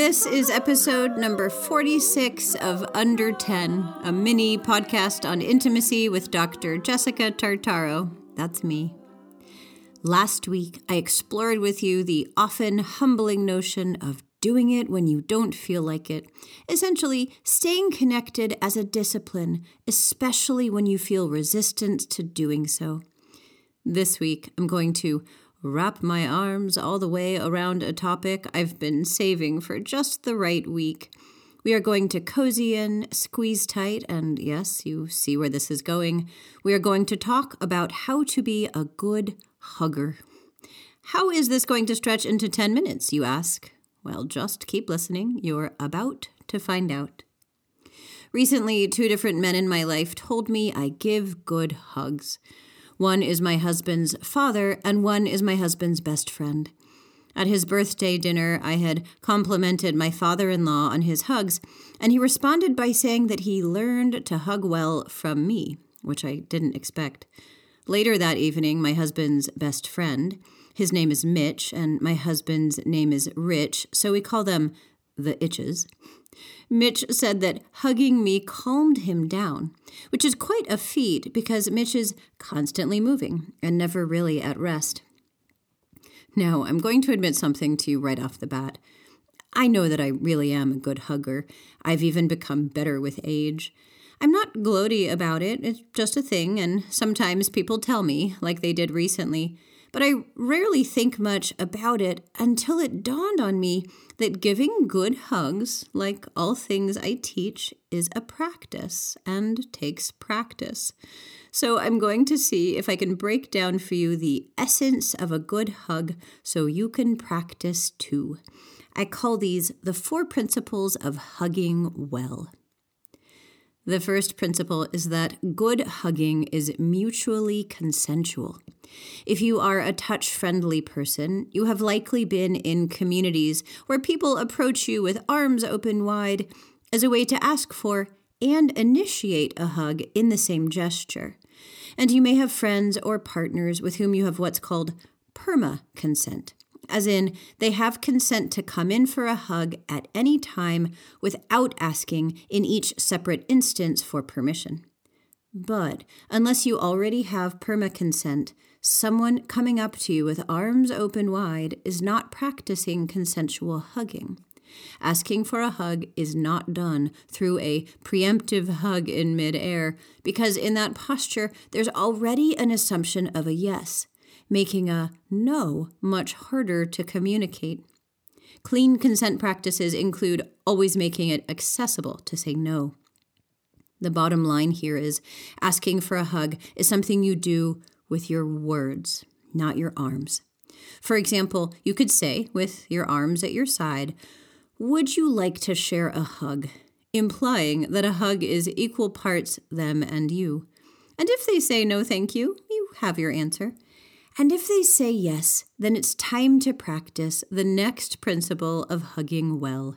This is episode number 46 of Under 10, a mini podcast on intimacy with Dr. Jessica Tartaro. That's me. Last week, I explored with you the often humbling notion of doing it when you don't feel like it, essentially, staying connected as a discipline, especially when you feel resistant to doing so. This week, I'm going to wrap my arms all the way around a topic I've been saving for just the right week. We are going to cozy in, squeeze tight, and yes, you see where this is going. We are going to talk about how to be a good hugger. How is this going to stretch into 10 minutes, you ask? Well, just keep listening. You're about to find out. Recently, two different men in my life told me I give good hugs. One is my husband's father, and one is my husband's best friend. At his birthday dinner, I had complimented my father in law on his hugs, and he responded by saying that he learned to hug well from me, which I didn't expect. Later that evening, my husband's best friend, his name is Mitch, and my husband's name is Rich, so we call them the Itches. Mitch said that hugging me calmed him down, which is quite a feat because Mitch is constantly moving and never really at rest. Now, I'm going to admit something to you right off the bat. I know that I really am a good hugger. I've even become better with age. I'm not gloaty about it, it's just a thing, and sometimes people tell me, like they did recently, but I rarely think much about it until it dawned on me that giving good hugs, like all things I teach, is a practice and takes practice. So I'm going to see if I can break down for you the essence of a good hug so you can practice too. I call these the four principles of hugging well. The first principle is that good hugging is mutually consensual. If you are a touch friendly person, you have likely been in communities where people approach you with arms open wide as a way to ask for and initiate a hug in the same gesture. And you may have friends or partners with whom you have what's called perma consent as in, they have consent to come in for a hug at any time without asking in each separate instance for permission. But unless you already have perma consent, someone coming up to you with arms open wide is not practicing consensual hugging. Asking for a hug is not done through a preemptive hug in midair because in that posture there's already an assumption of a yes making a no much harder to communicate. Clean consent practices include always making it accessible to say no. The bottom line here is asking for a hug is something you do with your words, not your arms. For example, you could say, with your arms at your side, Would you like to share a hug? implying that a hug is equal parts them and you. And if they say no, thank you, you have your answer. And if they say yes, then it's time to practice the next principle of hugging well.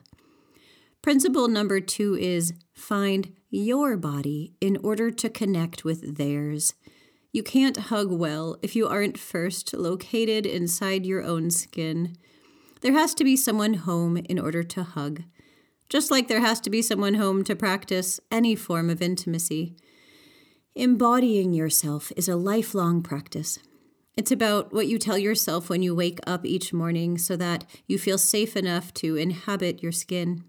Principle number two is find your body in order to connect with theirs. You can't hug well if you aren't first located inside your own skin. There has to be someone home in order to hug, just like there has to be someone home to practice any form of intimacy. Embodying yourself is a lifelong practice. It's about what you tell yourself when you wake up each morning so that you feel safe enough to inhabit your skin.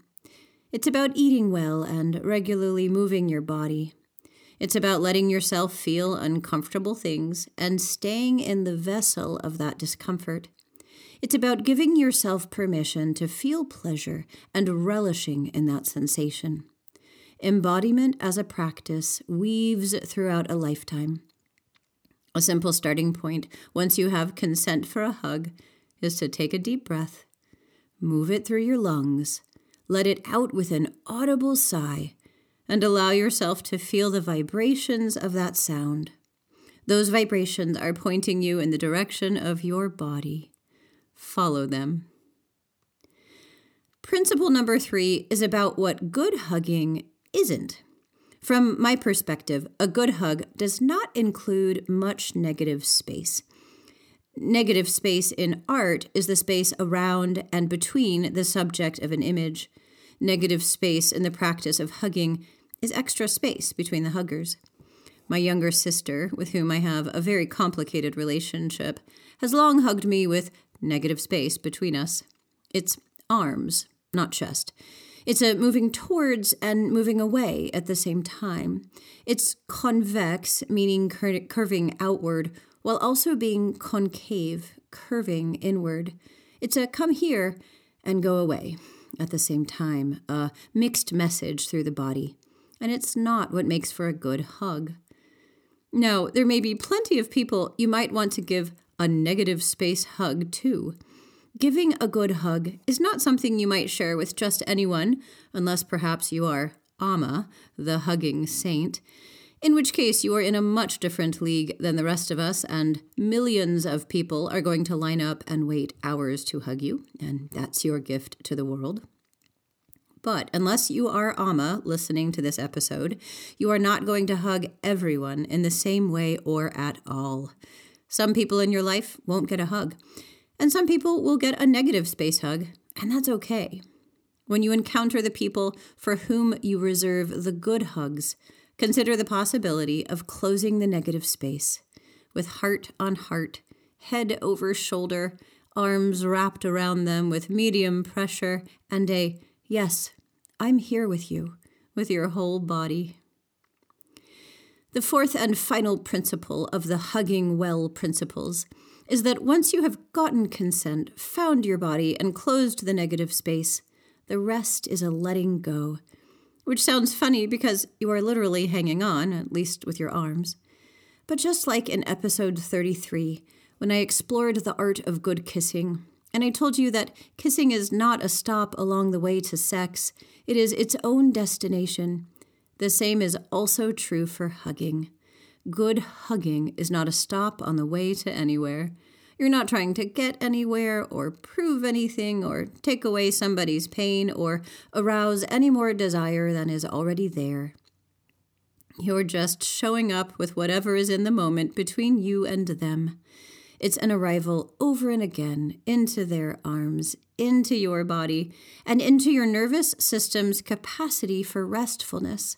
It's about eating well and regularly moving your body. It's about letting yourself feel uncomfortable things and staying in the vessel of that discomfort. It's about giving yourself permission to feel pleasure and relishing in that sensation. Embodiment as a practice weaves throughout a lifetime. A simple starting point, once you have consent for a hug, is to take a deep breath, move it through your lungs, let it out with an audible sigh, and allow yourself to feel the vibrations of that sound. Those vibrations are pointing you in the direction of your body. Follow them. Principle number three is about what good hugging isn't. From my perspective, a good hug does not include much negative space. Negative space in art is the space around and between the subject of an image. Negative space in the practice of hugging is extra space between the huggers. My younger sister, with whom I have a very complicated relationship, has long hugged me with negative space between us. It's arms, not chest. It's a moving towards and moving away at the same time. It's convex, meaning cur- curving outward, while also being concave, curving inward. It's a come here and go away at the same time, a mixed message through the body. And it's not what makes for a good hug. Now, there may be plenty of people you might want to give a negative space hug to. Giving a good hug is not something you might share with just anyone, unless perhaps you are Amma, the hugging saint, in which case you are in a much different league than the rest of us, and millions of people are going to line up and wait hours to hug you, and that's your gift to the world. But unless you are Amma listening to this episode, you are not going to hug everyone in the same way or at all. Some people in your life won't get a hug, and some people will get a negative space hug, and that's okay. When you encounter the people for whom you reserve the good hugs, consider the possibility of closing the negative space with heart on heart, head over shoulder, arms wrapped around them with medium pressure, and a yes, I'm here with you, with your whole body. The fourth and final principle of the hugging well principles is that once you have gotten consent, found your body, and closed the negative space, the rest is a letting go. Which sounds funny because you are literally hanging on, at least with your arms. But just like in episode 33, when I explored the art of good kissing, and I told you that kissing is not a stop along the way to sex, it is its own destination. The same is also true for hugging. Good hugging is not a stop on the way to anywhere. You're not trying to get anywhere or prove anything or take away somebody's pain or arouse any more desire than is already there. You're just showing up with whatever is in the moment between you and them. It's an arrival over and again into their arms, into your body, and into your nervous system's capacity for restfulness.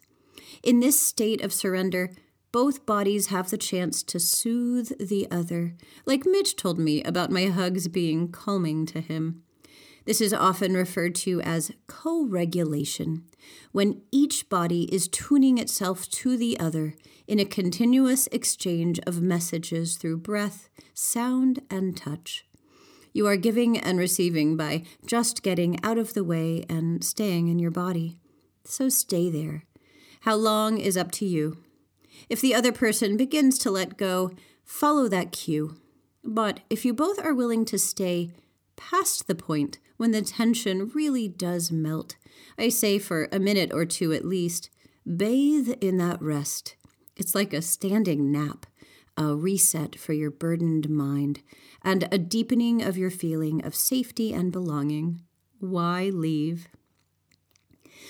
In this state of surrender, both bodies have the chance to soothe the other, like Mitch told me about my hugs being calming to him. This is often referred to as co regulation, when each body is tuning itself to the other in a continuous exchange of messages through breath, sound, and touch. You are giving and receiving by just getting out of the way and staying in your body. So stay there. How long is up to you. If the other person begins to let go, follow that cue. But if you both are willing to stay past the point when the tension really does melt. I say for a minute or two at least, bathe in that rest. It's like a standing nap, a reset for your burdened mind, and a deepening of your feeling of safety and belonging. Why leave?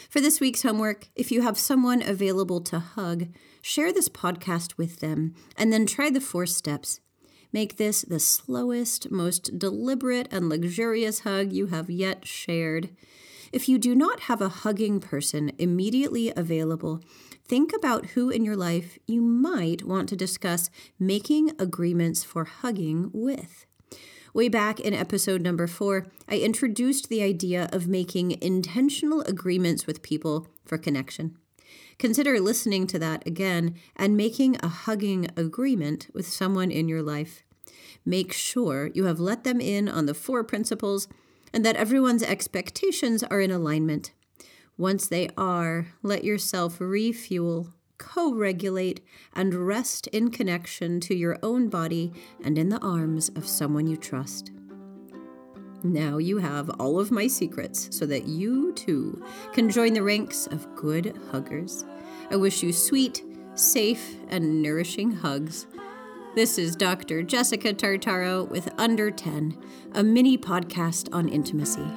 For this week's homework, if you have someone available to hug, share this podcast with them and then try the four steps Make this the slowest, most deliberate, and luxurious hug you have yet shared. If you do not have a hugging person immediately available, think about who in your life you might want to discuss making agreements for hugging with. Way back in episode number four, I introduced the idea of making intentional agreements with people for connection. Consider listening to that again and making a hugging agreement with someone in your life. Make sure you have let them in on the four principles and that everyone's expectations are in alignment. Once they are, let yourself refuel, co regulate, and rest in connection to your own body and in the arms of someone you trust. Now you have all of my secrets so that you too can join the ranks of good huggers. I wish you sweet, safe, and nourishing hugs. This is Dr. Jessica Tartaro with Under 10, a mini podcast on intimacy.